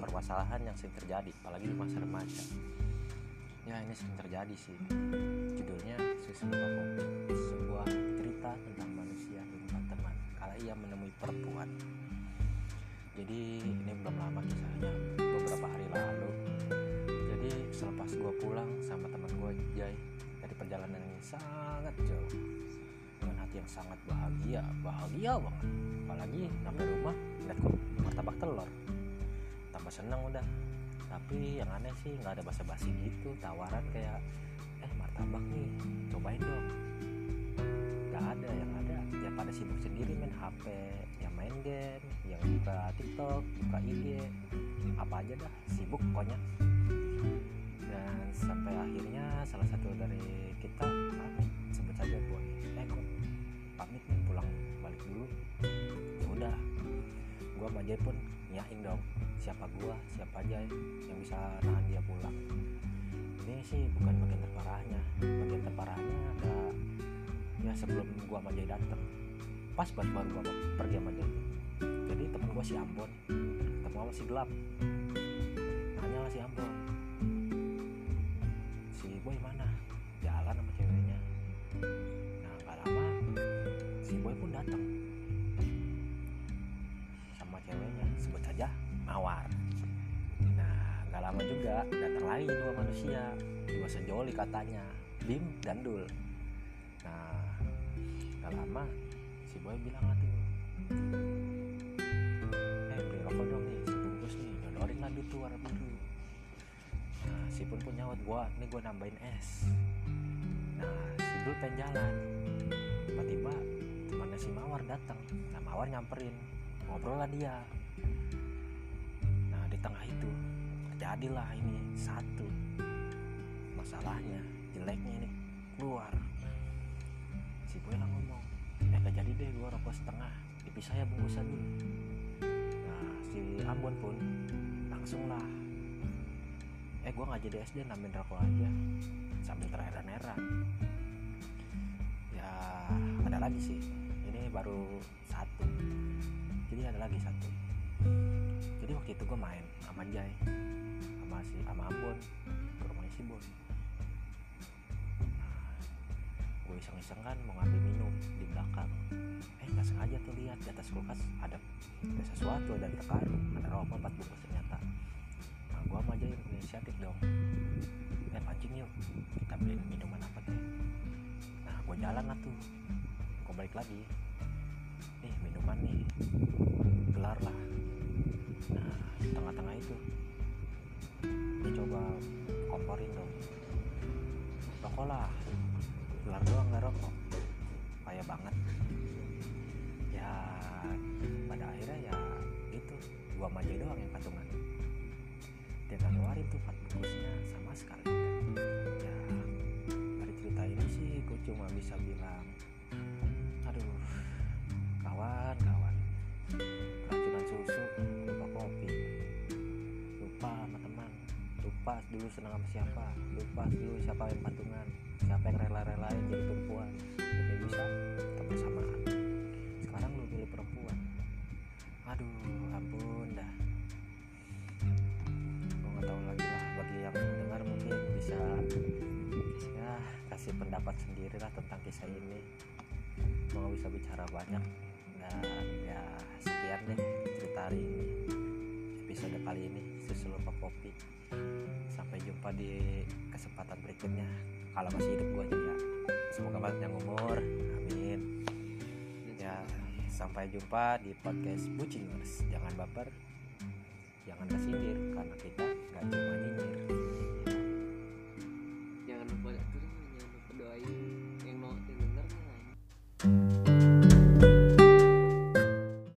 permasalahan yang sering terjadi apalagi di masa remaja. Ya ini sering terjadi sih. Judulnya Susurupa Kopi sebuah cerita tentang manusia dan teman kala ia menemui perempuan. Jadi ini belum lama kisahnya beberapa hari lalu. Jadi selepas gue pulang sama teman gue Jai dari perjalanan yang sangat jauh dengan hati yang sangat bahagia bahagia banget. Apalagi sampai rumah lihat kok martabak telur. Tambah seneng udah. Tapi yang aneh sih nggak ada basa-basi gitu tawaran kayak eh martabak nih cobain dong. Nggak ada yang ada ya pada sibuk sendiri main HP yang main game yang buka TikTok buka IG apa aja dah sibuk pokoknya. Dan sampai akhirnya salah satu dari kita pamit gua Jay pun nyaing dong siapa gua? Siapa aja yang bisa nahan dia pulang? Ini sih bukan bagian terparahnya. Bagian terparahnya ada ya sebelum gua sama Jay dateng. Pas pas baru gua pergi sama Jay jadi temen gua si Ambon. Ketemu sama si Gelap. Nanya lah si Ambon. Si Boy mana lama juga datang lagi dua manusia. Dua sejoli katanya Bim dan Dul. Nah gak lama si Boy bilang lagi eh beli rokok dong nih sebungkus nih nyodorin lah tuh warna biru nah si pun punya nyaut gua nih gua nambahin es. Nah si Dul pengen jalan. Tiba-tiba temannya si Mawar datang. Nah Mawar nyamperin ngobrol lah dia. Nah di tengah itu terjadilah ini satu masalahnya jeleknya ini keluar. Si Boy lah ngomong eh gak jadi deh gua rokok setengah dipisah ya bungkusan dulu. Nah si Ambon pun langsung lah eh gua nggak jadi SD nambahin rokok aja sambil terheran-heran ya ada lagi sih ini baru satu. Jadi ada lagi satu jadi waktu itu gue main sama Jai sama si sama Ambon ke rumahnya si Boy gue iseng-iseng kan mau ngambil minum di belakang. Eh nggak sengaja tuh lihat di atas kulkas ada ada sesuatu ada terkarung ada rokok empat bungkus ternyata. Nah gue sama Jai inisiatif dong. Eh pancing yuk kita beliin minuman apa deh nah gue jalan lah tuh. Gue balik lagi. Nih minuman nih gelar lah. nah tengah-tengah itu. Gue coba komporin dong. Rokok lah. Gelar doang nggak rokok. Payah banget. Ya pada akhirnya ya itu. Gua Jay doang yang patungan. Dia nggak ngeluarin tuh empat bungkusnya sama sekali. Ya dari cerita ini sih gue cuma bisa bilang dulu senang sama siapa lupa dulu siapa yang patungan siapa yang rela-relain jadi perempuan tapi bisa kebersamaan sekarang lu pilih perempuan. Aduh ampun dah. Gue nggak tahu lagi lah bagi yang dengar mungkin bisa ya kasih pendapat sendiri lah tentang kisah ini. Nggak bisa bicara banyak dan ya sekian deh cerita hari ini episode kali ini susu lupa kopi. Sampai jumpa di kesempatan berikutnya. Kalau masih hidup gue ya semoga panjang umur. Amin. Ya sampai jumpa di podcast buciners jangan baper. Jangan kesindir karena kita gak cuma nyinyir jangan lupa jangan lupa doain yang mau yang denger kan